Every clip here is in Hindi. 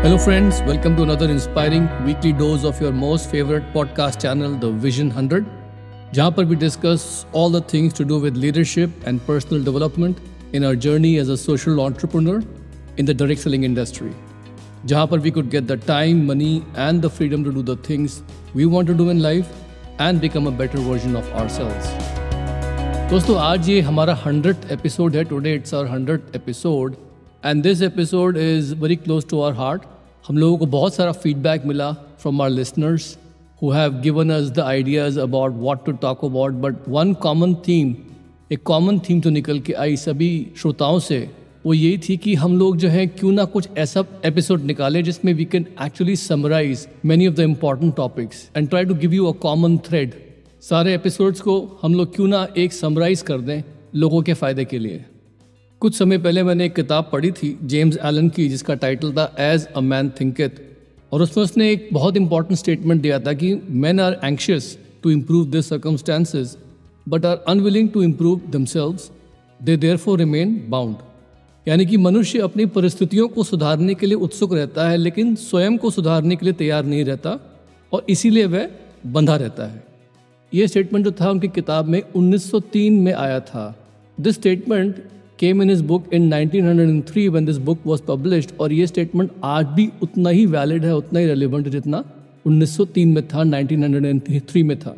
Hello, friends. Welcome to another inspiring weekly dose of your most favorite podcast channel, The Vision 100, जहाँ पर we discuss all the things to do with leadership and personal development in our journey as a social entrepreneur in the direct selling industry. जहाँ पर we could get the time, money, and the freedom to do the things we want to do in life and become a better version of ourselves. दोस्तों आज ये हमारा हंड्रेड एपिसोड है today it's our hundred episode and this episode is very close to our heart हम लोगों को बहुत सारा फीडबैक मिला from our listeners who have given us the ideas about what to talk about but one common theme एक कॉमन थीम तो निकल के आई सभी श्रोताओं से, वो यही थी कि हम लोग जो है क्यों ना कुछ ऐसा एपिसोड निकालें जिसमें we can actually summarize many of the important topics and try to give you a common thread सारे एपिसोड्स को हम लोग क्यों ना एक समराइज कर दें लोगों के फ़ायदे के लिए। कुछ समय पहले मैंने एक किताब पढ़ी थी जेम्स एलन की, जिसका टाइटल था एज अ मैन थिंकित और उसमें उसने एक बहुत इंपॉर्टेंट स्टेटमेंट दिया था कि man are anxious to improve this circumstances but are unwilling to improve themselves they therefore remain bound यानी कि मनुष्य अपनी परिस्थितियों को सुधारने के लिए उत्सुक रहता है, लेकिन स्वयं को सुधारने के लिए तैयार नहीं रहता, और इसीलिए वह बंधा रहता है। ये स्टेटमेंट जो था उनकी किताब में 1903 में आया था। This statement came in his book in 1903 when this book was published और ये स्टेटमेंट आज भी उतना ही वैलिड है उतना ही रेलिवेंट है जितना 1903 में था 1903 में था।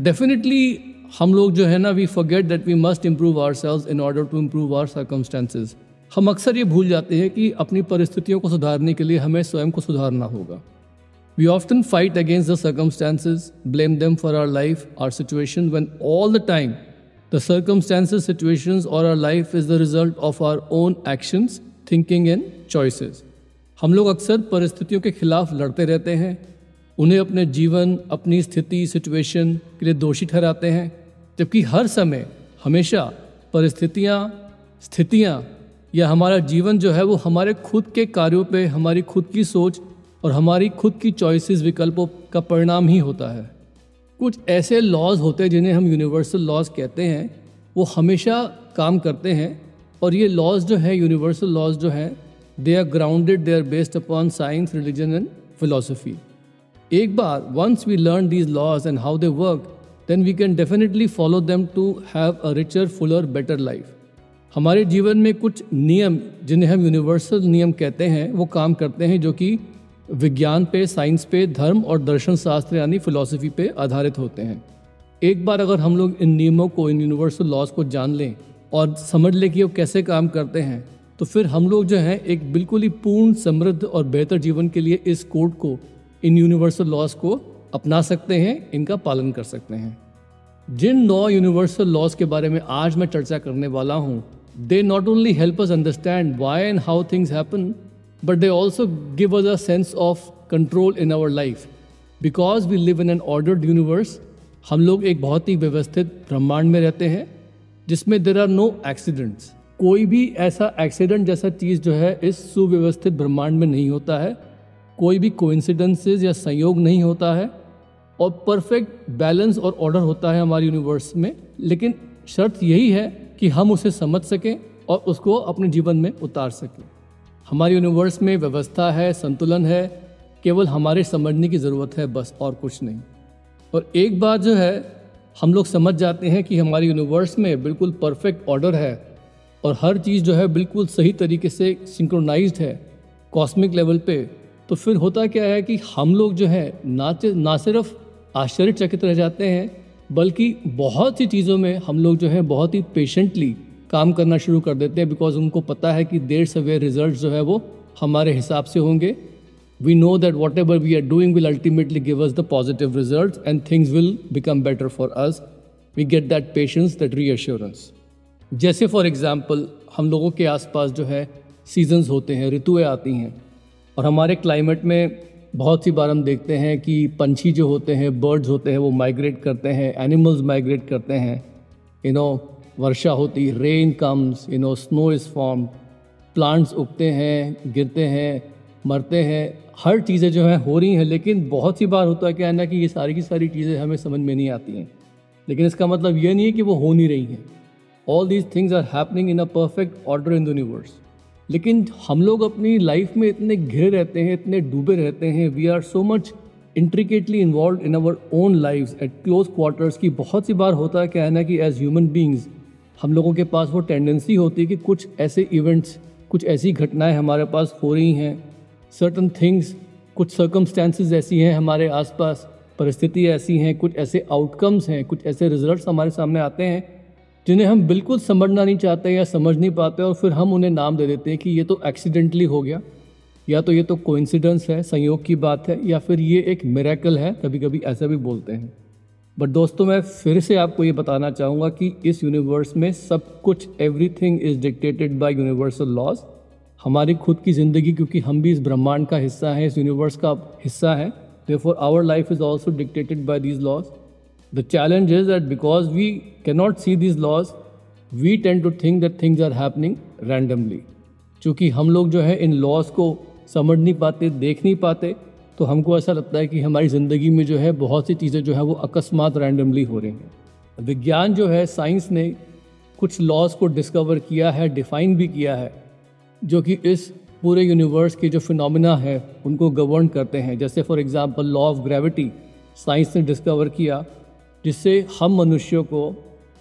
डेफिनेटली हम लोग जो है ना we forget that we must improve ourselves in order to improve our circumstances हम अक्सर ये भूल जाते हैं कि अपनी परिस्थितियों को सुधारने के लिए हमें स्वयं को सुधारना होगा। We often fight against the circumstances, blame them for our life, our situation, when all the time the circumstances, situations, or our life is the result of our own actions, thinking and choices. हम लोग अक्सर परिस्थितियों के खिलाफ लड़ते रहते हैं। उन्हें अपने जीवन अपनी स्थिति सिचुएशन के लिए दोषी ठहराते हैं। जबकि हर समय हमेशा परिस्थितियाँ स्थितियाँ या हमारा जीवन जो है वो हमारे खुद के कार्यों पे हमारी खुद की सोच और हमारी खुद की चॉइसेस विकल्पों का परिणाम ही होता है। कुछ ऐसे लॉज होते हैं जिन्हें हम यूनिवर्सल लॉज कहते हैं, वो हमेशा काम करते हैं। और ये लॉज जो है यूनिवर्सल लॉज जो हैं they are grounded they are based upon science religion and philosophy एक बार once we learn these laws and how they work then we can definitely follow them to have a richer fuller better life हमारे जीवन में कुछ नियम, जिन्हें हम यूनिवर्सल नियम कहते हैं, वो काम करते हैं जो कि विज्ञान पे, साइंस पे, धर्म और दर्शन शास्त्र यानी फिलॉसफी पे आधारित होते हैं। एक बार अगर हम लोग इन नियमों को, इन यूनिवर्सल लॉज को जान लें और समझ लें कि वो कैसे काम करते हैं तो फिर हम लोग जो हैं एक बिल्कुल ही पूर्ण, समृद्ध और बेहतर जीवन के लिए इस कोड को, इन यूनिवर्सल लॉज को अपना सकते हैं, इनका पालन कर सकते हैं। जिन नौ यूनिवर्सल लॉज के बारे में आज मैं चर्चा करने वाला हूँ they not only help us understand why and how things happen but they also give us a sense of control in our life. Because we live in an ordered universe, हम लोग एक बहुत ही व्यवस्थित ब्रह्मांड में रहते हैं जिसमें देर आर नो एक्सीडेंट्स कोई भी ऐसा एक्सीडेंट जैसा चीज़ जो है इस सुव्यवस्थित ब्रह्मांड में नहीं होता है। कोई भी कोइंसिडेंसेस या संयोग नहीं होता है। और परफेक्ट बैलेंस और ऑर्डर होता है हमारे यूनिवर्स में। लेकिन शर्त यही है कि हम उसे समझ सकें और उसको अपने जीवन में उतार सकें। हमारे यूनिवर्स में व्यवस्था है, संतुलन है, केवल हमारे समझने की ज़रूरत है, बस और कुछ नहीं। और एक बात जो है, हम लोग समझ जाते हैं कि हमारे यूनिवर्स में बिल्कुल परफेक्ट ऑर्डर है और हर चीज़ जो है बिल्कुल सही तरीके से सिंक्रोनाइज्ड है कॉस्मिक लेवल पे। तो फिर होता क्या है कि हम लोग जो है, ना ना सिर्फ़ आश्चर्यचकित रह जाते हैं, बल्कि बहुत सी चीज़ों में हम लोग जो है बहुत ही पेशेंटली काम करना शुरू कर देते हैं बिकॉज़ उनको पता है कि देर सवेर रिज़ल्ट जो है वो हमारे हिसाब से होंगे। We know that whatever we are doing will ultimately give us the positive result and things will become better for us we get that patience that reassurance जैसे फॉर एग्ज़ाम्पल हम लोगों के आसपास जो है सीजन्स होते हैं, ऋतुएँ आती हैं और हमारे क्लाइमेट में बहुत सी बार हम देखते हैं कि पंछी जो होते हैं बर्ड्स होते हैं, वो माइग्रेट करते हैं एनिमल्स माइग्रेट करते हैं। यू नो वर्षा होती rain comes you know snow is form plants उगते हैं, गिरते हैं, मरते हैं, हर चीज़ें जो हैं हो रही हैं, लेकिन बहुत सी बार होता है क्या है ना कि ये सारी की सारी चीज़ें हमें समझ में नहीं आती हैं। लेकिन इसका मतलब ये नहीं है कि वो हो नहीं रही हैं। All these things are happening in a perfect order in the universe लेकिन हम लोग अपनी लाइफ में इतने घिरे रहते हैं, इतने डूबे रहते हैं we are so much intricately involve in our own life at close quarters की बहुत सी बार होता है क्या है ना कि एज ह्यूमन बींग्स हम लोगों के पास वो टेंडेंसी होती है कि कुछ ऐसे इवेंट्स कुछ ऐसी घटनाएँ हमारे पास हो रही हैं। सर्टन थिंग्स कुछ सर्कमस्टेंसेज ऐसी हैं हमारे आसपास, परिस्थिति ऐसी हैं, कुछ ऐसे आउटकम्स हैं, कुछ ऐसे रिजल्ट्स हमारे सामने आते हैं, जिन्हें हम बिल्कुल समझना नहीं चाहते या समझ नहीं पाते और फिर हम उन्हें नाम दे देते हैं कि ये तो एक्सीडेंटली हो गया, या तो ये तो कोइंसिडेंस है, संयोग की बात है, या फिर ये एक मेरेकल है कभी कभी ऐसा भी बोलते हैं। बट दोस्तों, मैं फिर से आपको ये बताना चाहूँगा कि इस यूनिवर्स में सब कुछ every thing is dictated by universal laws हमारी खुद की ज़िंदगी, क्योंकि हम भी इस ब्रह्मांड का हिस्सा हैं, इस यूनिवर्स का हिस्सा है therefore our life is also dictated by these laws the challenge is that because we cannot see these laws we tend to think that things are happening randomly चूँकि हम लोग जो है, इन लॉज को समझ नहीं पाते, देख नहीं पाते तो हमको ऐसा लगता है कि हमारी ज़िंदगी में जो है बहुत सी चीज़ें जो है वो अकस्मात रैंडमली हो रही हैं। विज्ञान जो है साइंस ने कुछ लॉज को डिस्कवर किया है डिफ़ाइन भी किया है, जो कि इस पूरे यूनिवर्स के जो फिनोमिना है, उनको गवर्न करते हैं। जैसे for example law of gravity science ने डिस्कवर किया, जिससे हम मनुष्यों को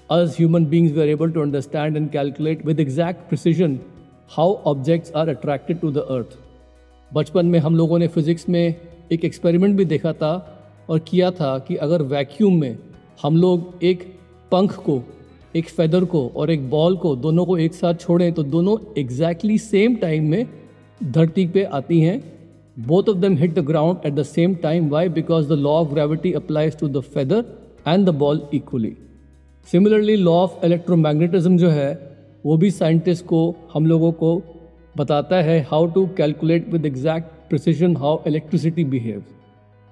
as human beings we are able to understand and calculate with exact precision how objects are attracted to the earth बचपन में हम लोगों ने फिज़िक्स में एक एक्सपेरिमेंट भी देखा था और किया था कि अगर वैक्यूम में हम लोग एक पंख को, एक फेदर को और एक बॉल को दोनों को एक साथ छोड़ें तो दोनों एग्जैक्टली सेम टाइम में धरती पे आती हैं। Both of them hit the ground at the same time why because the law of gravity applies to the feather and the ball equally similarly law of electromagnetism जो है, वो भी साइंटिस्ट को, हम लोगों को बताता है how to calculate with exact precision how electricity behave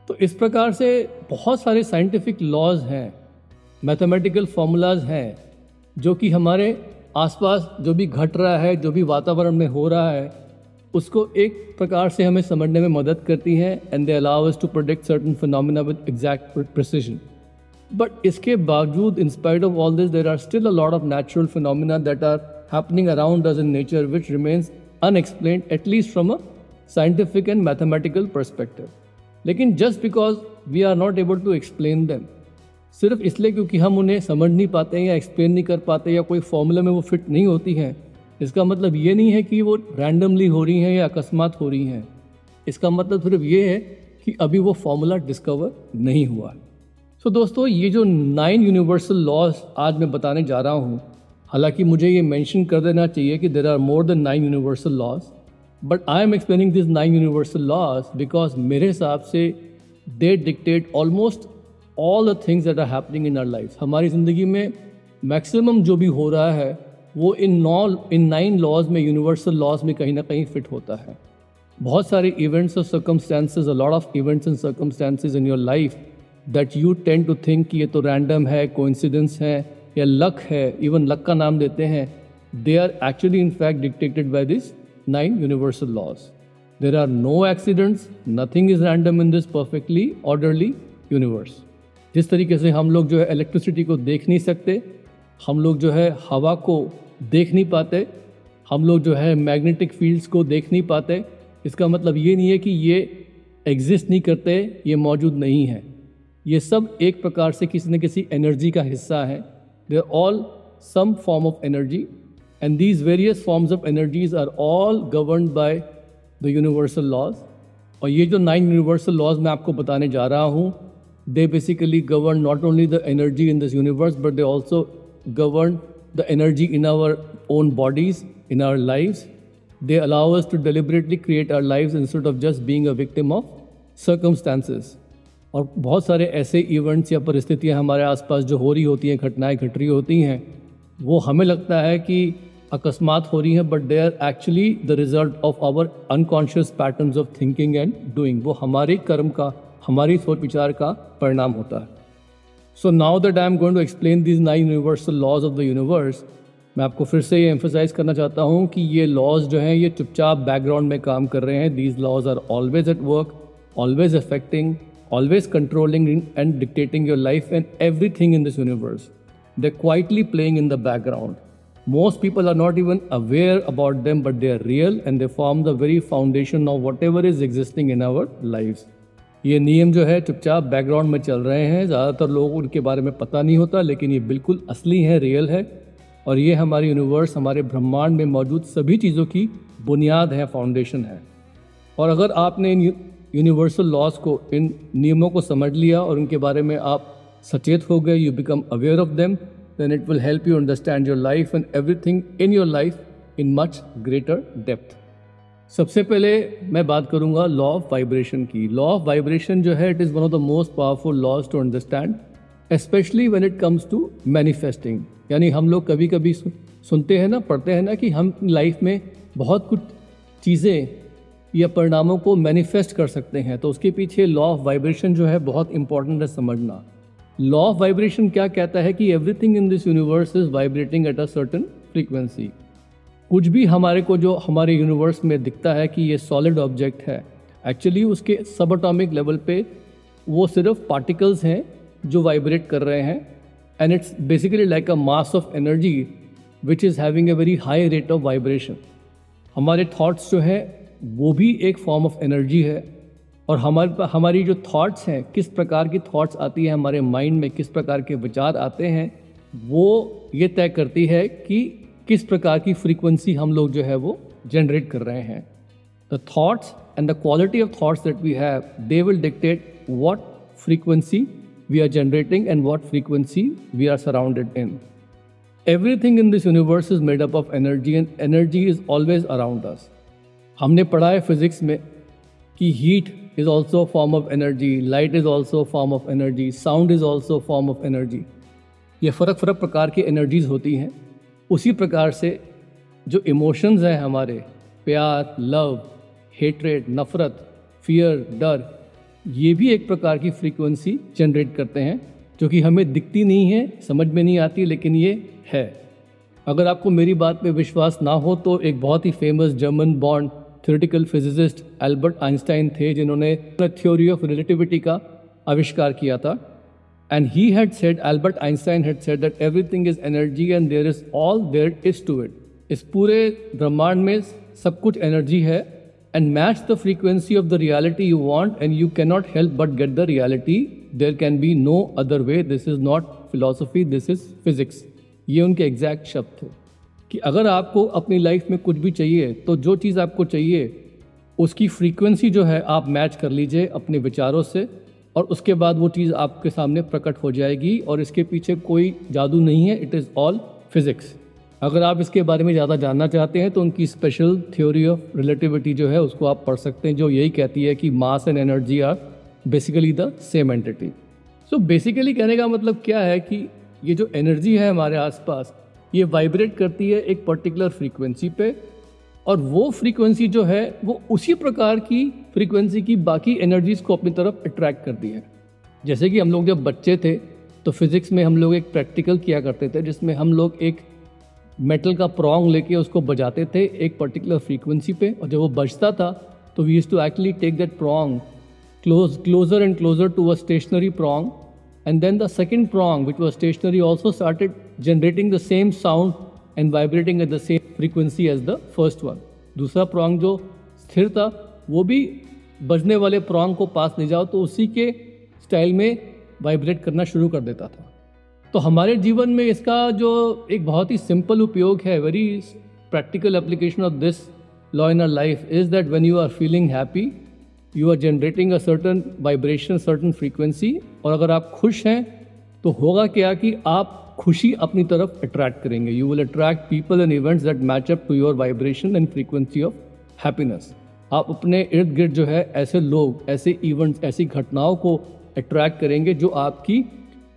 तो इस प्रकार से बहुत सारे साइंटिफिक लॉज हैं मैथमेटिकल फॉर्मूलाज हैं, जो कि हमारे आसपास जो भी घट रहा है, जो भी वातावरण में हो रहा है, उसको एक प्रकार से हमें समझने में मदद करती हैं and they allow to predict certain phenomena with exact precision but इसके बावजूद in spite of all this there are still a lot of natural phenomena that are happening around us in nature which remains unexplained at least from a scientific and mathematical perspective लेकिन just because we are not able to explain them सिर्फ़ इसलिए क्योंकि हम उन्हें समझ नहीं पाते हैं या एक्सप्लेन नहीं कर पाते या कोई फॉर्मूला में वो फिट नहीं होती हैं, इसका मतलब ये नहीं है कि वो रैंडमली हो रही हैं या अकस्मात हो रही हैं। इसका मतलब सिर्फ़ ये है कि अभी वो फॉर्मूला डिस्कवर नहीं हुआ है। सो दोस्तों, ये जो नाइन यूनिवर्सल लॉज आज मैं बताने जा रहा हूँ हालाँकि मुझे ये मेंशन कर देना चाहिए कि there are more than nine universal laws but I am explaining this nine universal laws because मेरे हिसाब से they dictate almost all the things that are happening in our life हमारी ज़िंदगी में मैक्सिमम जो भी हो रहा है, वो इन नौ, इन नाइन लॉज में यूनिवर्सल लॉज में कहीं ना कहीं फिट होता है। बहुत सारे इवेंट्स और circumstances a lot of events and circumstances in your life that you tend to think कि ये तो रैंडम है कोइंसिडेंस है या लक है इवन लक का नाम देते हैं they are actually in fact dictated by this nine universal laws there are no accidents nothing is random in this perfectly orderly universe जिस तरीके से हम लोग जो है इलेक्ट्रिसिटी को देख नहीं सकते, हम लोग जो है हवा को देख नहीं पाते, हम लोग जो है मैग्नेटिक फील्ड्स को देख नहीं पाते, इसका मतलब ये नहीं है कि ये एग्जिस्ट नहीं करते, ये मौजूद नहीं है। ये सब एक प्रकार से किसी न किसी एनर्जी का हिस्सा है। They are all some form of energy and these various forms of energies are all govern by the universal laws और ये जो नाइन यूनिवर्सल लॉज मैं आपको बताने जा रहा हूँ they basically govern not only the energy in this universe but they also govern the energy in our own bodies, in our lives. They allow us to deliberately create our lives instead of just being a victim of circumstances. और बहुत सारे ऐसे इवेंट्स या परिस्थितियाँ हमारे आसपास जो हो रही होती हैं, घटनाएँ घट रही होती हैं, वो हमें लगता है कि अकस्मात हो रही हैं but they are actually the result of our unconscious patterns of thinking and doing वो हमारे कर्म का, हमारी सोच विचार का परिणाम होता है। So now that I am going to explain this nine universal laws of the universe मैं आपको फिर से ये एम्फोसाइज करना चाहता हूँ कि ये लॉज जो हैं, ये चुपचाप बैकग्राउंड में काम कर रहे हैं। These laws are always at work always affecting controlling and dictating your life and every thing in this universe they quietly playing in the background Most people are not even aware about them, but they are real and they form the very foundation of whatever is existing in our lives. ये नियम जो है चुपचाप बैकग्राउंड में चल रहे हैं। ज़्यादातर लोग उनके बारे में पता नहीं होता लेकिन ये बिल्कुल असली है रियल है। और ये हमारे यूनिवर्स हमारे ब्रह्मांड में मौजूद सभी चीज़ों की बुनियाद है फाउंडेशन है। और अगर आपने इन यूनिवर्सल लॉज को, इन नियमों को समझ लिया और उनके बारे में आप सचेत हो गए you become aware of them then it will help you understand your life and everything in your life in much greater depth सबसे पहले मैं बात करूँगा लॉ ऑफ़ वाइब्रेशन की। लॉ ऑफ़ वाइब्रेशन जो है it is one of the most powerful laws to understand specially when it comes to manifesting यानी हम लोग कभी कभी सुनते हैं ना, पढ़ते हैं ना कि हम लाइफ में बहुत कुछ चीज़ें या परिणामों को मैनिफेस्ट कर सकते हैं तो उसके पीछे लॉ ऑफ़ वाइब्रेशन जो है बहुत इंपॉर्टेंट है समझना। लॉ ऑफ़ वाइब्रेशन क्या कहता है कि everything in this universe is vibrating at a certain frequency कुछ भी हमारे को जो हमारे यूनिवर्स में दिखता है कि ये सॉलिड ऑब्जेक्ट है एक्चुअली उसके सब अटोमिक लेवल पे वो सिर्फ़ पार्टिकल्स हैं जो वाइब्रेट कर रहे हैं and it's basically like a mass of energy which is having a very high rate of vibration हमारे थॉट्स जो है वो भी एक फॉर्म ऑफ़ एनर्जी है। और हमारे हमारी जो थॉट्स हैं, किस प्रकार की थॉट्स आती है, हमारे माइंड में किस प्रकार के विचार आते हैं, वो ये तय करती है कि किस प्रकार की फ्रीक्वेंसी हम लोग जो है वो जनरेट कर रहे हैं। The thoughts and the quality of thoughts that we have they will dictate what frequency we are generating and what frequency we are surrounded in everything in this universe is made up of energy and energy is always around us हमने पढ़ा है फिजिक्स में कि heat is also form of energy light is also form of energy sound is also form of energy ये फ़र्क फ़र्क प्रकार की एनर्जीज होती हैं। उसी प्रकार से जो इमोशंस हैं हमारे, प्यार लव हेटरेट नफ़रत फियर डर, ये भी एक प्रकार की फ्रीक्वेंसी जनरेट करते हैं, जो कि हमें दिखती नहीं है, समझ में नहीं आती, लेकिन ये है। अगर आपको मेरी बात पे विश्वास ना हो तो एक बहुत ही फ़ेमस जर्मन बॉन्ड थ्योरेटिकल फिजिसिस्ट एल्बर्ट आइंस्टाइन थे, जिन्होंने थ्योरी ऑफ़ रिलेटिविटी का आविष्कार किया था। And he had said Albert Einstein had said that everything is energy and there is all there is to it इस पूरे ब्रह्मांड में सब कुछ एनर्जी है। And match the frequency of the reality you want and you can not help but get the reality there can be no other way this is not philosophy this is physics ये उनके एग्जैक्ट शब्द थे। कि अगर आपको अपनी लाइफ में कुछ भी चाहिए तो जो चीज़ आपको चाहिए, उसकी फ्रीक्वेंसी जो है, आप मैच कर लीजिए अपने विचारों से और उसके बाद वो चीज़ आपके सामने प्रकट हो जाएगी और इसके पीछे कोई जादू नहीं है। इट इज़ ऑल फिज़िक्स अगर आप इसके बारे में ज़्यादा जानना चाहते हैं तो उनकी स्पेशल थ्योरी ऑफ़ रिलेटिविटी जो है, उसको आप पढ़ सकते हैं, जो यही कहती है कि mass and energy are basically the same entity so basically कहने का मतलब क्या है कि ये जो एनर्जी है हमारे आसपास ये वाइब्रेट करती है एक पर्टिकुलर फ्रीक्वेंसी पे और वो फ्रीक्वेंसी जो है, वो उसी प्रकार की फ्रीक्वेंसी की बाकी एनर्जीज को अपनी तरफ़ अट्रैक्ट करती है। जैसे कि हम लोग जब बच्चे थे तो फिज़िक्स में हम लोग एक प्रैक्टिकल किया करते थे, जिसमें हम लोग एक मेटल का प्रॉन्ग लेके उसको बजाते थे एक पर्टिकुलर फ्रीक्वेंसी पे और जब वो बजता था तो we use to actually take that prong close closer and closer to a stationary prong And then the second prong, which was stationary, also started generating the same sound and vibrating at the same frequency as the first one. दूसरा prong जो स्थिर था वो भी बजने वाले prong को पास ले जाओ तो उसी के स्टाइल में वाइब्रेट करना शुरू कर देता था तो हमारे जीवन में इसका जो एक बहुत ही सिंपल उपयोग है very practical application of this law in our life is that when you are feeling happy you are generating a certain vibration certain frequency और अगर आप खुश हैं तो होगा क्या कि आप खुशी अपनी तरफ़ अट्रैक्ट करेंगे। You will attract people and events that match up to your vibration and frequency of happiness आप अपने इर्द गिर्द जो है, ऐसे लोग, ऐसे इवेंट्स ऐसी घटनाओं को अट्रैक्ट करेंगे जो आपकी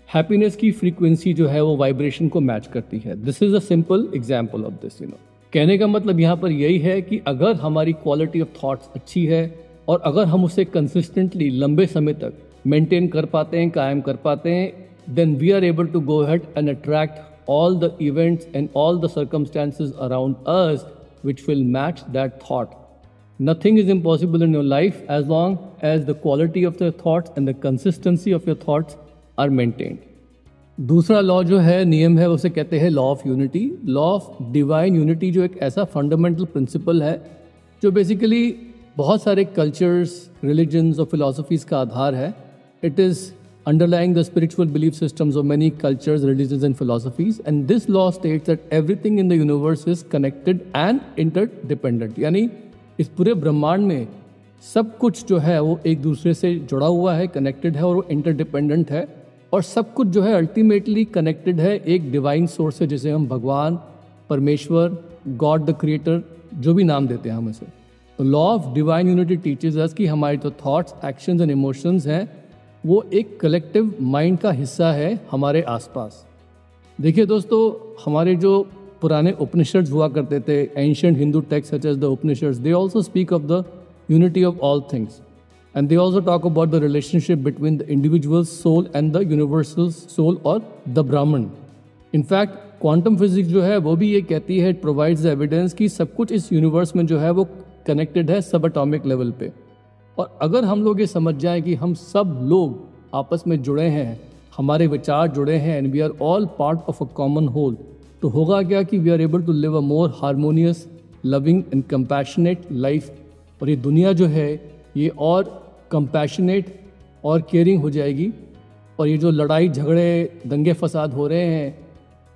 हैप्पीनेस की फ्रीक्वेंसी जो है, वो वाइब्रेशन को मैच करती है। This is a simple example of this you know कहने का मतलब यहाँ पर यही है कि अगर हमारी क्वालिटी ऑफ़ थॉट्स अच्छी है और अगर हम उसे कंसिस्टेंटली लंबे समय तक मेंटेन कर पाते हैं, कायम कर पाते हैं then we are able to go head and attract all the events and all the circumstances around us which will match that thought nothing is impossible in your life as long as the quality of your thoughts and the consistency of your thoughts are maintained. दूसरा लॉ जो है, नियम है, उसे कहते हैं law of unity law of divine unity जो एक ऐसा फंडामेंटल प्रिंसिपल है, जो बेसिकली बहुत सारे कल्चर्स रिलीजन्स और फिलासफीज़ का आधार है। It is underlying the spiritual belief system of many cultures religions and philosophies and this law state that everything in the universe is connected and interdependent यानी इस पूरे ब्रह्मांड में सब कुछ जो है वो एक दूसरे से जुड़ा हुआ है कनेक्टेड है और वो इंटर डिपेंडेंट है। और सब कुछ जो है अल्टीमेटली कनेक्टेड है, एक डिवाइन सोर्स से जिसे हम भगवान, परमेश्वर गॉड द क्रिएटर जो भी नाम देते हैं हम इसे तो law of divine unity teaches us कि हमारे जो थॉट्स एक्शंस एंड इमोशंस हैं, वो एक कलेक्टिव माइंड का हिस्सा है हमारे आसपास। देखिए दोस्तों, हमारे जो पुराने उपनिषद हुआ करते थे ancient Hindu text such as the Upanishad they also speak of the unity of all things and they also talk about the relationship between the individual soul and the universal soul और the Brahman in fact quantum physics जो है, वो भी ये कहती है इट प्रोवाइड्स एविडेंस कि सब कुछ इस यूनिवर्स में जो है, वो कनेक्टेड है सब अटोमिक लेवल पे। और अगर हम लोग ये समझ जाएँ कि हम सब लोग आपस में जुड़े हैं, हमारे विचार जुड़े हैं and we are all part of a common whole तो होगा क्या कि we are able to live a more harmonious loving and compassionate life और ये दुनिया जो है, ये और कंपैशनेट और केयरिंग हो जाएगी। और ये जो लड़ाई, झगड़े, दंगे फसाद हो रहे हैं,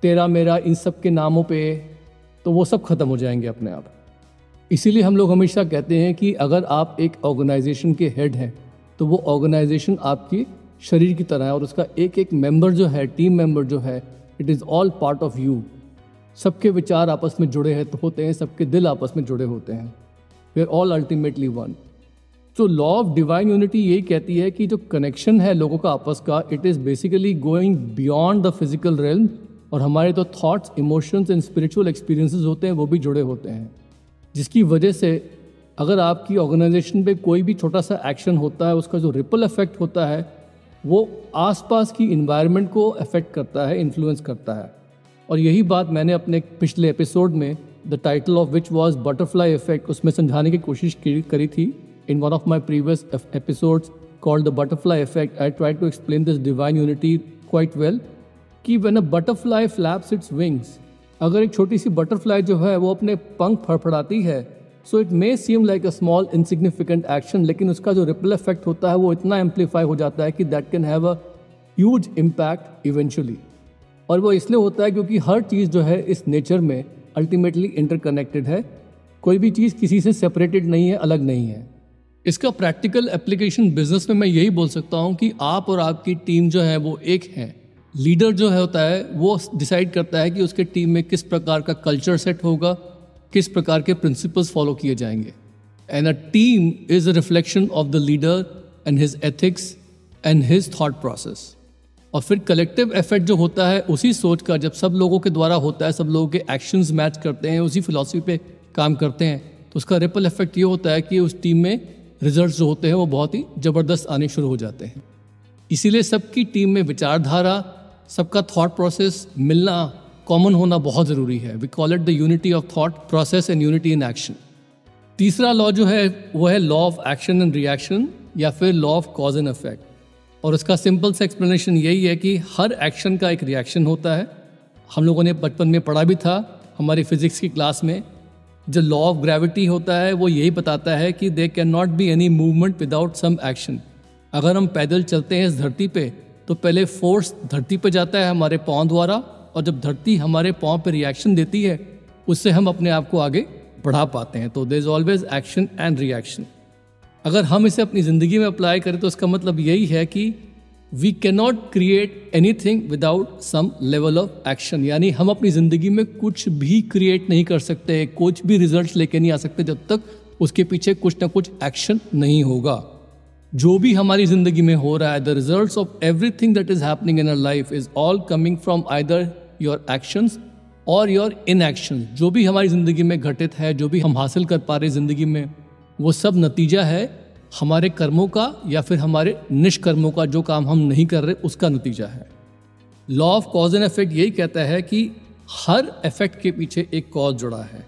तेरा मेरा इन सब के नामों पे तो वो सब ख़त्म हो जाएँगे अपने आप। इसीलिए हम लोग हमेशा कहते हैं कि अगर आप एक ऑर्गेनाइजेशन के हेड हैं तो वो ऑर्गेनाइजेशन आपकी शरीर की तरह है और उसका एक एक मेंबर जो है, टीम मेंबर जो है it is all part of you सबके विचार आपस में जुड़े हैं तो होते हैं, सबके दिल आपस में जुड़े होते हैं। We are all ultimately one तो लॉ ऑफ़ डिवाइन यूनिटी यही कहती है कि जो कनेक्शन है लोगों का आपस का it is basically going beyond the physical realm और हमारे तो thoughts emotions and spiritual experiences होते हैं, वो भी जुड़े होते हैं। जिसकी वजह से अगर आपकी ऑर्गेनाइजेशन पे कोई भी छोटा सा एक्शन होता है, उसका जो रिपल इफ़ेक्ट होता है, वो आसपास की इन्वायरमेंट को अफेक्ट करता है इन्फ्लुएंस करता है। और यही बात मैंने अपने पिछले एपिसोड में the title of which was butterfly effect उसमें समझाने की कोशिश करी थी। In one of my previous episodes called the butterfly effect I try to explain this divine unity quite well कि when a butterfly flaps its wings अगर एक छोटी सी बटरफ्लाई जो है, वो अपने पंख फड़फड़ाती है so it may seem like a small insignificant action लेकिन उसका जो रिपल इफ़ेक्ट होता है, वो इतना एम्पलीफाई हो जाता है कि that can have a huge impact eventually और वो इसलिए होता है क्योंकि हर चीज़ जो है, इस नेचर में अल्टीमेटली इंटरकनेक्टेड है। कोई भी चीज़ किसी से सेपरेटेड नहीं है, अलग नहीं है। इसका प्रैक्टिकल एप्लीकेशन बिज़नेस में मैं यही बोल सकता हूँ कि आप और आपकी टीम जो है, वो एक है। लीडर जो है होता है, वो डिसाइड करता है कि उसके टीम में किस प्रकार का कल्चर सेट होगा, किस प्रकार के प्रिंसिपल्स फॉलो किए जाएँगे। And a team is a reflection of the leader and his ethics and his thought process और फिर कलेक्टिव इफ़ेक्ट जो होता है, उसी सोच का जब सब लोगों के द्वारा होता है, सब लोगों के एक्शंस मैच करते हैं, उसी फिलोसफी पे काम करते हैं तो उसका रिपल इफ़ेक्ट ये होता है कि उस टीम में रिज़ल्ट जो होते हैं, वो बहुत ही ज़बरदस्त आने शुरू हो जाते हैं। इसीलिए सबकी टीम में विचारधारा सबका थॉट प्रोसेस मिलना कॉमन होना बहुत ज़रूरी है। We call it the unity of thought process and unity in action तीसरा लॉ जो है, वो है law of action and reaction या फिर law of cause and effect और उसका सिंपल सा एक्सप्लेनेशन यही है कि हर एक्शन का एक रिएक्शन होता है। हम लोगों ने बचपन में पढ़ा भी था, हमारी फिजिक्स की क्लास में। जो लॉ ऑफ़ ग्रेविटी होता है, वो यही बताता है कि there cannot be any movement without some action अगर हम पैदल चलते हैं इस धरती पे तो पहले फोर्स धरती पर जाता है हमारे पाँव द्वारा, और जब धरती हमारे पाँव पर रिएक्शन देती है, उससे हम अपने आप को आगे बढ़ा पाते हैं। तो there is always action and reaction अगर हम इसे अपनी ज़िंदगी में अप्लाई करें तो इसका मतलब यही है कि we cannot create anything without some level of action यानी हम अपनी ज़िंदगी में कुछ भी क्रिएट नहीं कर सकते, कुछ भी रिज़ल्ट लेके नहीं आ सकते, जब तक उसके पीछे कुछ ना कुछ एक्शन नहीं होगा। जो भी हमारी ज़िंदगी में हो रहा है the result of everything that is happening in our life is all coming from either your actions और योर इन एक्शन जो भी हमारी ज़िंदगी में घटित है, जो भी हम हासिल कर पा रहे ज़िंदगी में, वो सब नतीजा है हमारे कर्मों का या फिर हमारे निष्कर्मों का, जो काम हम नहीं कर रहे, उसका नतीजा है। Law of cause and effect यही कहता है कि हर इफ़ेक्ट के पीछे एक कॉज जुड़ा है।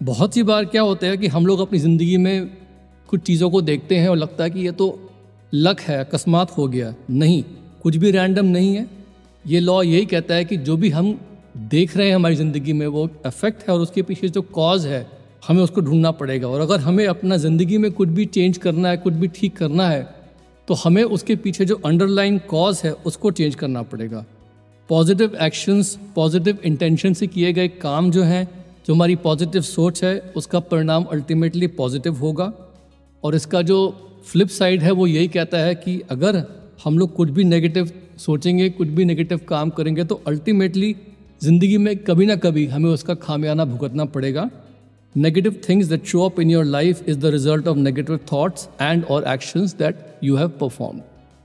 बहुत सी बार क्या होता है कि हम लोग अपनी ज़िंदगी में कुछ चीज़ों को देखते हैं और लगता है कि ये तो लक है, अकस्मात हो गया। नहीं, कुछ भी रैंडम नहीं है। ये लॉ यही कहता है कि जो भी हम देख रहे हैं हमारी ज़िंदगी में, वो इफ़ेक्ट है और उसके पीछे जो कॉज है, हमें उसको ढूंढना पड़ेगा। और अगर हमें अपना ज़िंदगी में कुछ भी चेंज करना है, कुछ भी ठीक करना है तो हमें उसके पीछे जो अंडरलाइन कॉज है, उसको चेंज करना पड़ेगा। पॉजिटिव एक्शंस पॉजिटिव इंटेंशन से किए गए काम जो हैं, जो हमारी पॉजिटिव सोच है, उसका परिणाम अल्टीमेटली पॉजिटिव होगा। और इसका जो फ्लिप साइड है, वो यही कहता है कि अगर हम लोग कुछ भी नेगेटिव सोचेंगे, कुछ भी नेगेटिव काम करेंगे तो अल्टीमेटली ज़िंदगी में कभी ना कभी हमें उसका खामियाना भुगतना पड़ेगा। Negative things that show up in your life is the result of negative thoughts and और actions that you have perform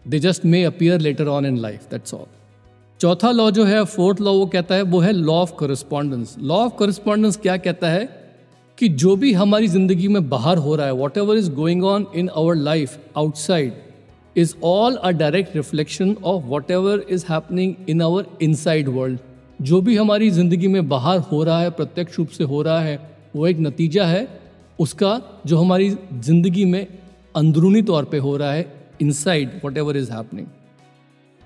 they just may appear later on in life that's all चौथा लॉ जो है फोर्थ लॉ वो कहता है, वो है law of correspondence law of correspondence क्या कहता है? कि जो भी हमारी ज़िंदगी में बाहर हो रहा है whatever is going on in our life outside is all a direct reflection of whatever is happening in our inside world जो भी हमारी ज़िंदगी में बाहर हो रहा है, प्रत्यक्ष रूप से हो रहा है, वो एक नतीजा है। उसका जो हमारी ज़िंदगी में अंदरूनी तौर पे हो रहा है inside whatever is happening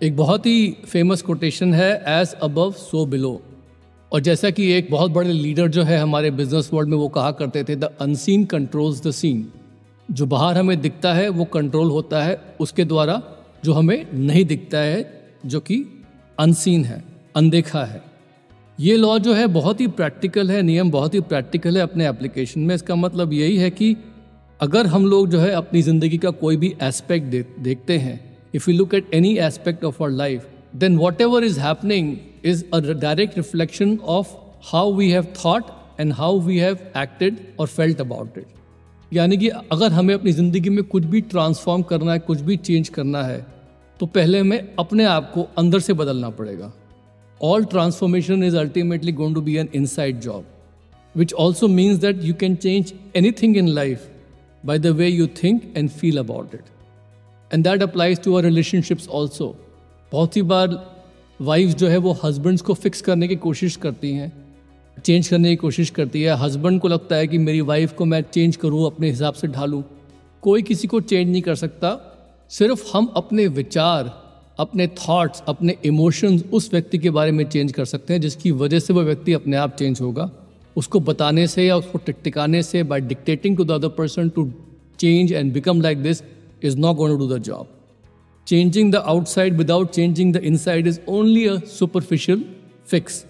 एक बहुत ही फ़ेमस कोटेशन है एज अबव सो बिलो और जैसा कि एक बहुत बड़े लीडर जो है हमारे बिज़नेस वर्ल्ड में वो कहा करते थे the unseen controls the seen जो बाहर हमें दिखता है वो कंट्रोल होता है उसके द्वारा जो हमें नहीं दिखता है जो कि अनसीन है अनदेखा है। ये लॉ जो है बहुत ही प्रैक्टिकल है नियम बहुत ही प्रैक्टिकल है अपने एप्लीकेशन में। इसका मतलब यही है कि अगर हम लोग जो है अपनी ज़िंदगी का कोई भी एस्पेक्ट दे, देखते हैं if you look at any aspect of our life then whatever is happening is a direct reflection of how we have thought and how we have acted or felt about it. यानी कि अगर हमें अपनी ज़िंदगी में कुछ भी ट्रांसफॉर्म करना है, कुछ भी चेंज करना है तो पहले हमें अपने आप को अंदर से बदलना पड़ेगा। All transformation is ultimately going to be an inside job which also means that you can change anything in life by the way you think and feel about it and that applies to our relationships also बहुत ही बार वाइफ जो है वो हस्बैंड्स को फिक्स करने की कोशिश करती हैं चेंज करने की कोशिश करती है। हस्बैंड को लगता है कि मेरी वाइफ को मैं चेंज करूँ, अपने हिसाब से ढालूँ। कोई किसी को चेंज नहीं कर सकता। सिर्फ़ हम अपने विचार, अपने थॉट्स अपने इमोशंस उस व्यक्ति के बारे में चेंज कर सकते हैं, जिसकी वजह से वो व्यक्ति अपने आप चेंज होगा। उसको बताने से या उसको टिकटिकाने से by dictating to the other person to change and become like this is not going to do the job Changing the outside without changing the inside is only a superficial fix.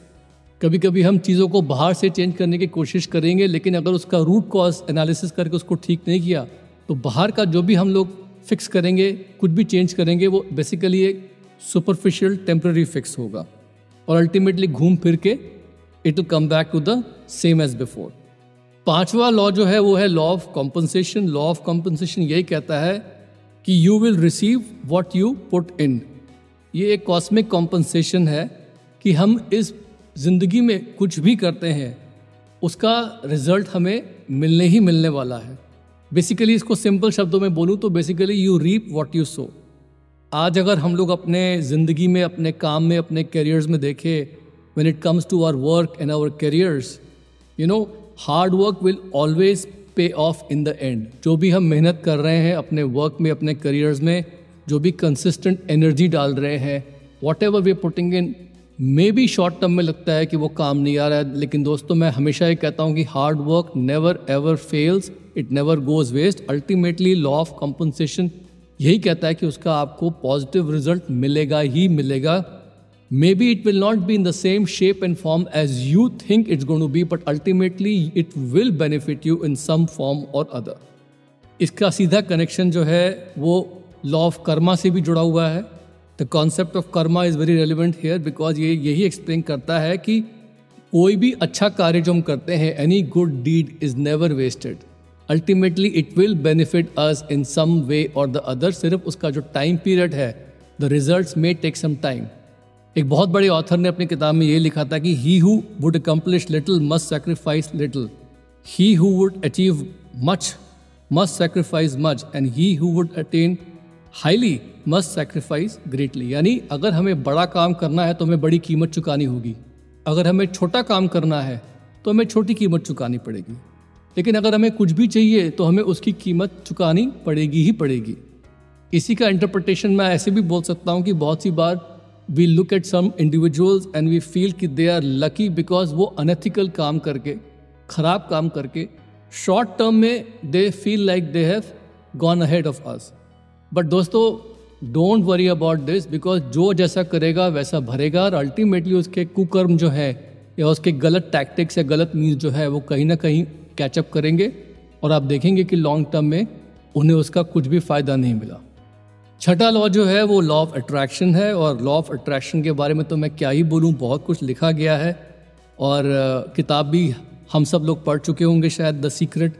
कभी कभी हम चीज़ों को बाहर से चेंज करने की कोशिश करेंगे, लेकिन अगर उसका रूट कॉज एनालिसिस करके उसको ठीक नहीं किया तो बाहर का जो भी हम लोग फिक्स करेंगे, कुछ भी चेंज करेंगे, वो बेसिकली एक सुपरफिशियल टेम्प्रेरी फिक्स होगा। और अल्टीमेटली घूम फिर के it will come back to the same as before पांचवा लॉ जो है, वो है law of compensation law of compensation यही कहता है कि you will receive what you put in ये एक कॉस्मिक कॉम्पनसेशन है कि हम इस ज़िंदगी में कुछ भी करते हैं, उसका रिज़ल्ट हमें मिलने ही मिलने वाला है। बेसिकली इसको सिंपल शब्दों में बोलूँ तो basically you reap what you sow आज अगर हम लोग अपने ज़िंदगी में, अपने काम में, अपने करियर्स में देखें, when it comes to our work and our careers, you know, hard work will always pay off in the end जो भी हम मेहनत कर रहे हैं अपने वर्क में, अपने करियर्स में, जो भी कंसिस्टेंट एनर्जी डाल रहे हैं whatever we putting in maybe short term में लगता है कि वो काम नहीं आ रहा है, लेकिन दोस्तों, मैं हमेशा ये कहता हूँ कि hard work never ever fails it never goes waste ultimately law of compensation यही कहता है कि उसका आपको पॉजिटिव रिज़ल्ट मिलेगा ही मिलेगा। Maybe it will not be in the same shape and form as you think it's going to be, but ultimately it will benefit you in some form or other. इसका सीधा कनेक्शन जो है वो लॉ ऑफ़ कर्मा से भी जुड़ा हुआ है। The concept of karma is very relevant here because ये यही एक्सप्लेन करता है कि कोई भी अच्छा कार्य जो हम करते हैं any good deed is never wasted ultimately it will benefit us in some way और द अदर सिर्फ़ उसका जो टाइम पीरियड है the result may take some time एक बहुत बड़े ऑथर ने अपनी किताब में ये लिखा था कि he who would accomplish little must sacrifice little he who would achieve much must sacrifice much and he who would attain highly must sacrifice greatly यानी अगर हमें बड़ा काम करना है तो हमें बड़ी कीमत चुकानी होगी। अगर हमें छोटा काम करना है तो हमें छोटी कीमत चुकानी पड़ेगी। लेकिन अगर हमें कुछ भी चाहिए तो हमें उसकी कीमत चुकानी पड़ेगी ही पड़ेगी। इसी का इंटरप्रटेशन मैं ऐसे भी बोल सकता हूँ कि बहुत सी बार we look at some individuals and we feel कि दे आर लकी बिकॉज़ वो अनएथिकल काम करके, खराब काम करके शॉर्ट टर्म में they feel like they have gone ahead of us but दोस्तों don't worry about this because जो जैसा करेगा, वैसा भरेगा और अल्टीमेटली उसके कुकर्म जो है या उसके गलत टैक्टिक्स या गलत मीन्स जो है वो कहीं ना कहीं कैचअप करेंगे और आप देखेंगे कि लॉन्ग टर्म में उन्हें उसका कुछ भी फ़ायदा नहीं मिला। छठा लॉ जो है, वो लॉ ऑफ़ अट्रैक्शन है और लॉ ऑफ़ अट्रैक्शन के बारे में तो मैं क्या ही बोलूँ, बहुत कुछ लिखा गया है और किताब भी हम सब लोग पढ़ चुके होंगे शायद the secret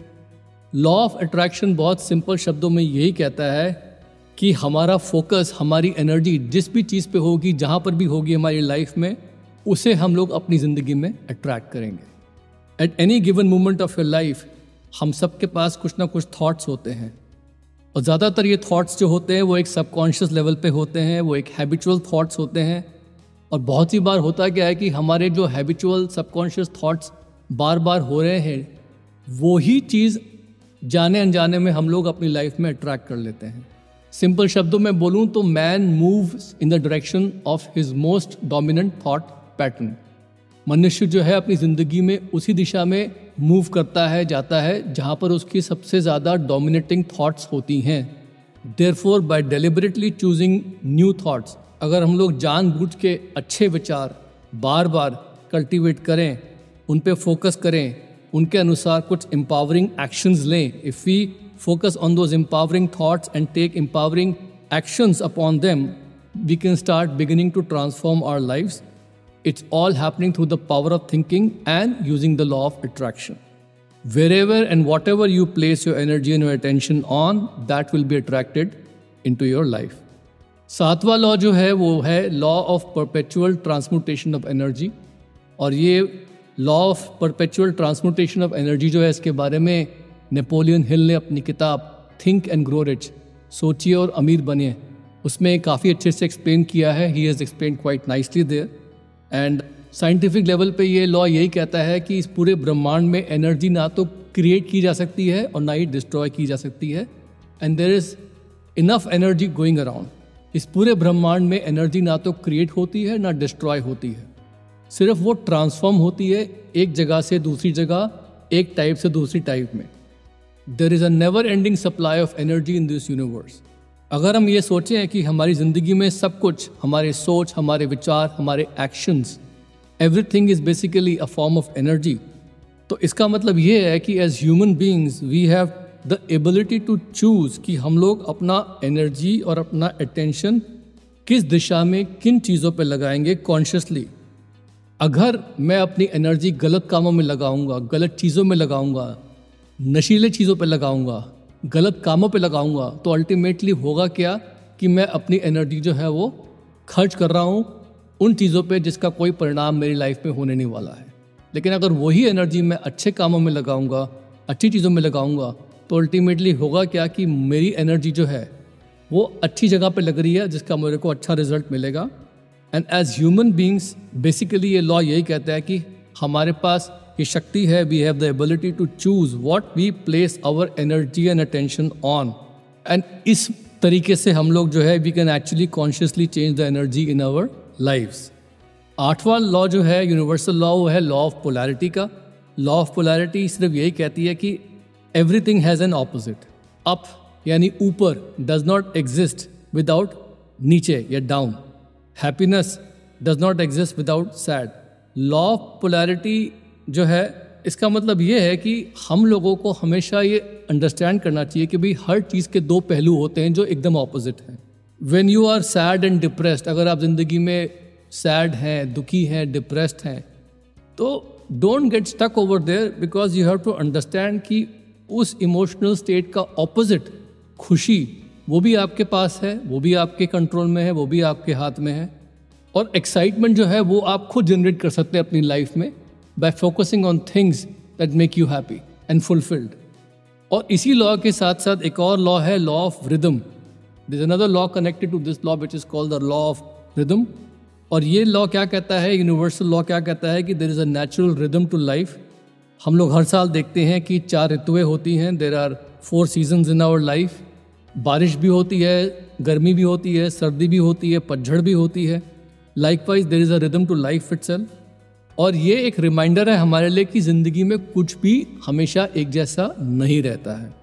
law of attraction बहुत सिंपल शब्दों में यही कहता है कि हमारा फोकस हमारी एनर्जी जिस भी चीज़ पे होगी, जहाँ पर भी होगी हमारी लाइफ में, उसे हम लोग अपनी ज़िंदगी में अट्रैक्ट करेंगे। At any given moment of your life हम सब के पास कुछ ना कुछ थॉट्स होते हैं। और ज़्यादातर ये थॉट्स जो होते हैं, वो एक सबकॉन्शियस लेवल पे होते हैं, वो एक हैबिचुअल थॉट्स होते हैं। और बहुत सी बार होता क्या है कि हमारे जो हैबिचुअल सबकॉन्शियस थॉट्स बार बार हो रहे हैं, वो ही चीज़ जाने अनजाने में हम लोग अपनी लाइफ में अट्रैक्ट कर लेते हैं। सिंपल शब्दों में बोलूँ तो man move in the direction of his most dominant thought pattern मनुष्य जो है अपनी ज़िंदगी में उसी दिशा में मूव करता है, जाता है, जहाँ पर उसकी सबसे ज़्यादा डोमिनेटिंग थॉट्स होती हैं therefore by deliberately choosing new thoughts अगर हम लोग जानबूझ के अच्छे विचार बार बार कल्टिवेट करें, उन पे फोकस करें, उनके अनुसार कुछ एम्पावरिंग एक्शंस लें if we focus on those empowering thoughts and take empowering actions upon them we can start beginning to transform our lives. It's all happening through the power of thinking and using the law of attraction wherever and whatever you place your energy and your attention on that will be attracted into your life सातवा लॉ जो है, वो है law of perpetual transmutation of energy और ये law of perpetual transmutation of energy जो है, इसके बारे में नेपोलियन हिल ने अपनी किताब थिंक एंड ग्रो रिच सोचिए और अमीर बने। उसमें काफ़ी अच्छे से एक्सप्लेन किया है। He has explain quite nicely there and scientific level पे ये लॉ यही कहता है कि इस पूरे ब्रह्मांड में एनर्जी ना तो क्रिएट की जा सकती है और ना ही डिस्ट्रॉय की जा सकती है। And there is enough energy going around इस पूरे ब्रह्मांड में एनर्जी ना तो क्रिएट होती है, ना डिस्ट्रॉय होती है। सिर्फ़ वो ट्रांसफॉर्म होती है एक जगह से दूसरी जगह, एक टाइप से दूसरी टाइप में। There is a never ending supply of energy in this universe अगर हम ये सोचें कि हमारी ज़िंदगी में सब कुछ, हमारे सोच, हमारे विचार, हमारे actions everything is basically a form of energy तो इसका मतलब ये है कि as human beings we have the ability to choose कि हम लोग अपना एनर्जी और अपना अटेंशन किस दिशा में किन चीज़ों पर लगाएँगे कॉन्शियसली अगर मैं अपनी एनर्जी गलत कामों में लगाऊँगा, गलत चीज़ों में लगाऊँगा, नशीले चीज़ों पर लगाऊँगा गलत कामों पे लगाऊँगा तो अल्टीमेटली होगा क्या कि मैं अपनी एनर्जी जो है वो खर्च कर रहा हूँ उन चीज़ों पे जिसका कोई परिणाम मेरी लाइफ में होने नहीं वाला है। लेकिन अगर वही एनर्जी मैं अच्छे कामों में लगाऊँगा, अच्छी चीज़ों में लगाऊँगा तो अल्टीमेटली होगा क्या कि मेरी एनर्जी जो है वो अच्छी जगह पे लग रही है, जिसका मेरे को अच्छा रिज़ल्ट मिलेगा। And as human beings basically ये लॉ यही कहता है कि हमारे पास ये शक्ति है we have the ability to choose what we place our energy and attention on and इस तरीके से हम लोग जो है we can actually consciously change the energy in our life आठवां लॉ जो है यूनिवर्सल लॉ वो है लॉ ऑफ़ पोलैरिटी का। लॉ ऑफ़ पोलैरिटी सिर्फ़ यही कहती है कि everything has an opposite up यानी ऊपर डज नॉट एग्जिस्ट विदाउट नीचे या down happiness does not exist without sad law of polarity जो है, इसका मतलब ये है कि हम लोगों को हमेशा ये अंडरस्टैंड करना चाहिए कि भाई हर चीज़ के दो पहलू होते हैं जो एकदम ऑपोजिट हैं। When you are sad and depressed अगर आप ज़िंदगी में सैड हैं, दुखी हैं डिप्रेस्ड हैं तो don't get stuck over there because you have to understand कि उस इमोशनल स्टेट का ऑपोजिट खुशी, वो भी आपके पास है, वो भी आपके कंट्रोल में है, वो भी आपके हाथ में है। और एक्साइटमेंट जो है, वो आप खुद जनरेट कर सकते हैं अपनी लाइफ में। By focusing on things that make you happy and fulfilled और इसी लॉ के साथ साथ एक और लॉ है law of rhythm this another law connected to this law which is called the law of rhythm और ये लॉ क्या कहता है? यूनिवर्सल लॉ क्या कहता है कि there is a natural rhythm to life हम लोग हर साल देखते हैं कि चार ऋतुएँ होती हैं। There are four season in our life बारिश भी होती है, गर्मी भी होती है, सर्दी भी होती है, पतझड़ भी होती है। Likewise there is a rhythm to life it और ये एक रिमाइंडर है हमारे लिए कि ज़िंदगी में कुछ भी हमेशा एक जैसा नहीं रहता है।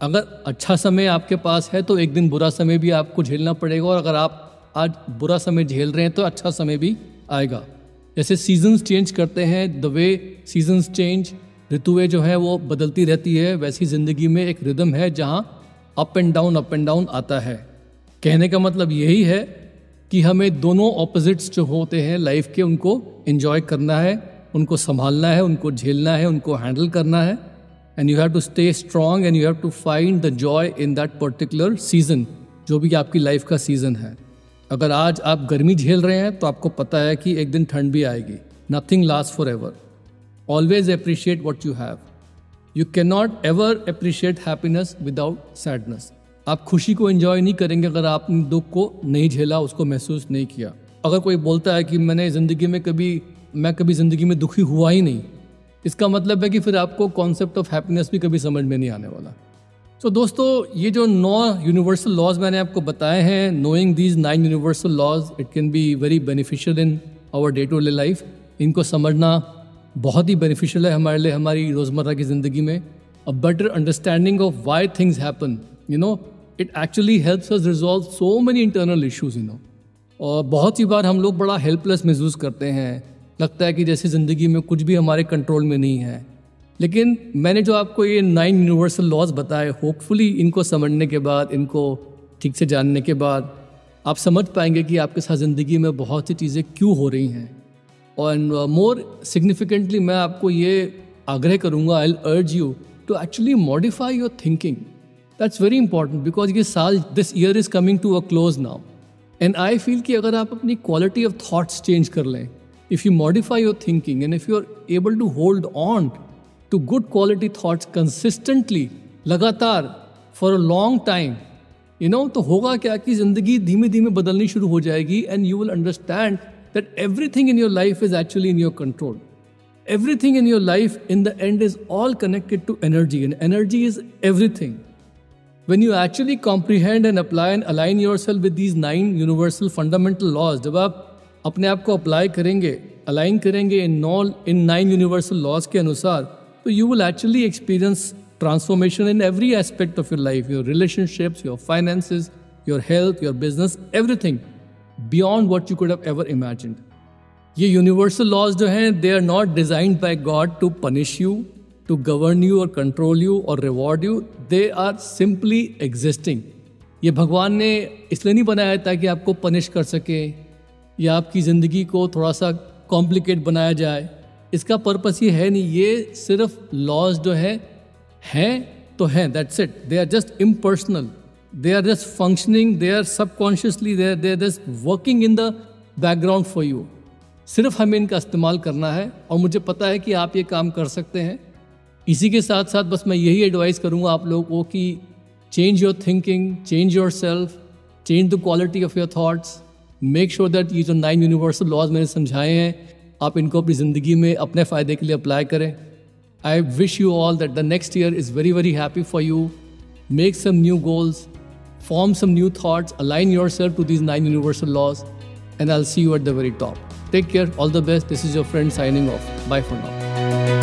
अगर अच्छा समय आपके पास है तो एक दिन बुरा समय भी आपको झेलना पड़ेगा और अगर आप आज बुरा समय झेल रहे हैं तो अच्छा समय भी आएगा। जैसे सीजन्स चेंज करते हैं द वे सीजन्स चेंज ऋतुएँ जो है वो बदलती रहती है, वैसी ज़िंदगी में एक रिदम है जहाँ up and down up and down आता है। कहने का मतलब यही है कि हमें दोनों ऑपोजिट्स जो होते हैं लाइफ के, उनको इन्जॉय करना है, उनको संभालना है, उनको झेलना है, उनको हैंडल करना है। And you have to stay strong and you have to find the joy in that particular season जो भी आपकी लाइफ का सीज़न है। अगर आज आप गर्मी झेल रहे हैं तो आपको पता है कि एक दिन ठंड भी आएगी। Nothing last forever always appreciate what you have you cannot ever appreciate happiness without sadness आप खुशी को एंजॉय नहीं करेंगे अगर आपने दुख को नहीं झेला उसको महसूस नहीं किया। अगर कोई बोलता है कि मैंने ज़िंदगी में कभी मैं कभी ज़िंदगी में दुखी हुआ ही नहीं इसका मतलब है कि फिर आपको कॉन्सेप्ट ऑफ़ हैप्पीनेस भी कभी समझ में नहीं आने वाला। तो so, दोस्तों ये जो नौ यूनिवर्सल लॉज मैंने आपको बताए हैं knowing these nine universal laws it can be very beneficial in our day to day life इनको समझना बहुत ही बेनिफिशियल है हमारे लिए हमारी रोज़मर्रा की ज़िंदगी में। A better understanding of why things happen you know it actually helps us resolve so many internal issues you know और बहुत सी बार हम लोग बड़ा हेल्पलेस महसूस करते हैं। लगता है कि जैसे ज़िंदगी में कुछ भी हमारे कंट्रोल में नहीं है। लेकिन मैंने जो आपको ये नाइन यूनिवर्सल लॉज बताए होपफुली इनको समझने के बाद, इनको ठीक से जानने के बाद, आप समझ पाएँगे कि आपके साथ ज़िंदगी में बहुत सी चीज़ें क्यों हो रही हैं। और मोर सिग्निफिकेंटली मैं आपको ये आग्रह करूँगा I urge you to actually modify your thinking that's very important because ये साल this year is coming to a close now and I feel कि अगर आप अपनी क्वालिटी ऑफ़ थॉट्स चेंज कर लें if you modify your thinking and if you are able to hold on to good quality thoughts consistently लगातार for a long time you know तो होगा क्या कि ज़िंदगी धीमे धीमे बदलनी शुरू हो जाएगी and you will understand that everything in your life is actually in your control everything in your life in the end is all connected to energy and energy is everything when you actually comprehend and apply and align yourself with these nine universal fundamental laws, जब आप अपने आप को अप्लाई करेंगे अलाइन करेंगे इन नॉ इन नाइन यूनिवर्सल लॉज के अनुसार तो you will actually experience transformation in every aspect of your life your relationships your finances your health your business everything beyond what you could have ever imagine ये यूनिवर्सल लॉज जो हैं they are not designed by God to punish you to govern you और कंट्रोल यू और reward you they are simply existing ये भगवान ने इसलिए नहीं बनाया ताकि आपको पनिश कर सके, या आपकी ज़िंदगी को थोड़ा सा कॉम्प्लिकेट बनाया जाए। इसका पर्पस ये है नहीं, ये सिर्फ़ लॉज जो है, हैं तो हैं that's it they are just impersonal they are just functioning they are subconsciously they are they are just working in the background for you सिर्फ़ हमें इनका इस्तेमाल करना है, और मुझे पता है कि आप ये काम कर सकते हैं। इसी के साथ साथ बस मैं यही एडवाइस करूँगा आप लोगों को कि change your thinking change yourself change the quality of your thoughts make sure that ये जो नाइन यूनिवर्सल लॉज मैंने समझाए हैं आप इनको अपनी ज़िंदगी में अपने फ़ायदे के लिए अप्लाई करें I wish you all that the next year is very very happy for you make some new goals form some new thoughts, align yourself to these nine universal laws, and I'll see you at the very top. Take care, all the best. This is your friend signing off. Bye for now.